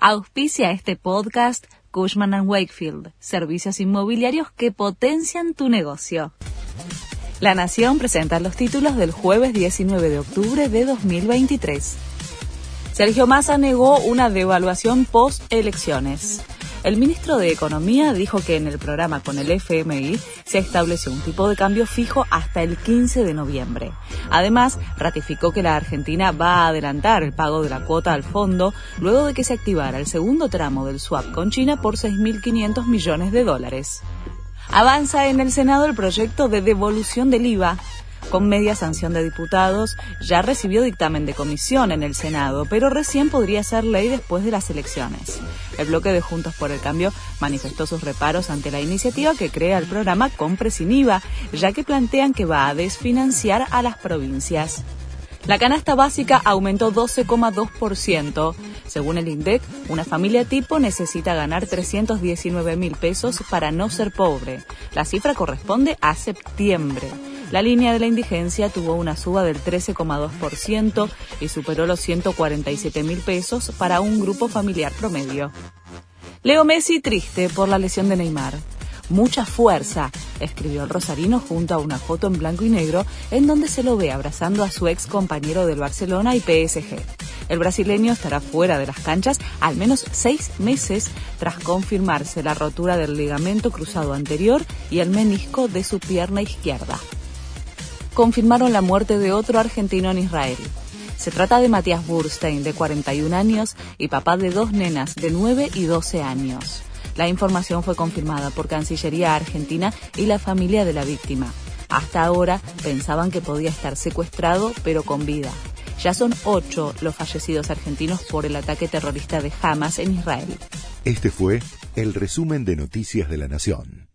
Auspicia este podcast Cushman ⁇ Wakefield, servicios inmobiliarios que potencian tu negocio. La Nación presenta los títulos del jueves 19 de octubre de 2023. Sergio Massa negó una devaluación post-elecciones. El ministro de Economía dijo que en el programa con el FMI se estableció un tipo de cambio fijo hasta el 15 de noviembre. Además, ratificó que la Argentina va a adelantar el pago de la cuota al fondo luego de que se activara el segundo tramo del swap con China por 6.500 millones de dólares. Avanza en el Senado el proyecto de devolución del IVA con media sanción de diputados, ya recibió dictamen de comisión en el Senado, pero recién podría ser ley después de las elecciones. El bloque de Juntos por el Cambio manifestó sus reparos ante la iniciativa que crea el programa Compre sin IVA, ya que plantean que va a desfinanciar a las provincias. La canasta básica aumentó 12,2%. Según el INDEC, una familia tipo necesita ganar 319 mil pesos para no ser pobre. La cifra corresponde a septiembre. La línea de la indigencia tuvo una suba del 13,2% y superó los 147 mil pesos para un grupo familiar promedio. Leo Messi triste por la lesión de Neymar. Mucha fuerza, escribió el Rosarino junto a una foto en blanco y negro en donde se lo ve abrazando a su ex compañero del Barcelona y PSG. El brasileño estará fuera de las canchas al menos seis meses tras confirmarse la rotura del ligamento cruzado anterior y el menisco de su pierna izquierda confirmaron la muerte de otro argentino en Israel. Se trata de Matías Burstein, de 41 años, y papá de dos nenas de 9 y 12 años. La información fue confirmada por Cancillería Argentina y la familia de la víctima. Hasta ahora pensaban que podía estar secuestrado, pero con vida. Ya son ocho los fallecidos argentinos por el ataque terrorista de Hamas en Israel. Este fue el resumen de Noticias de la Nación.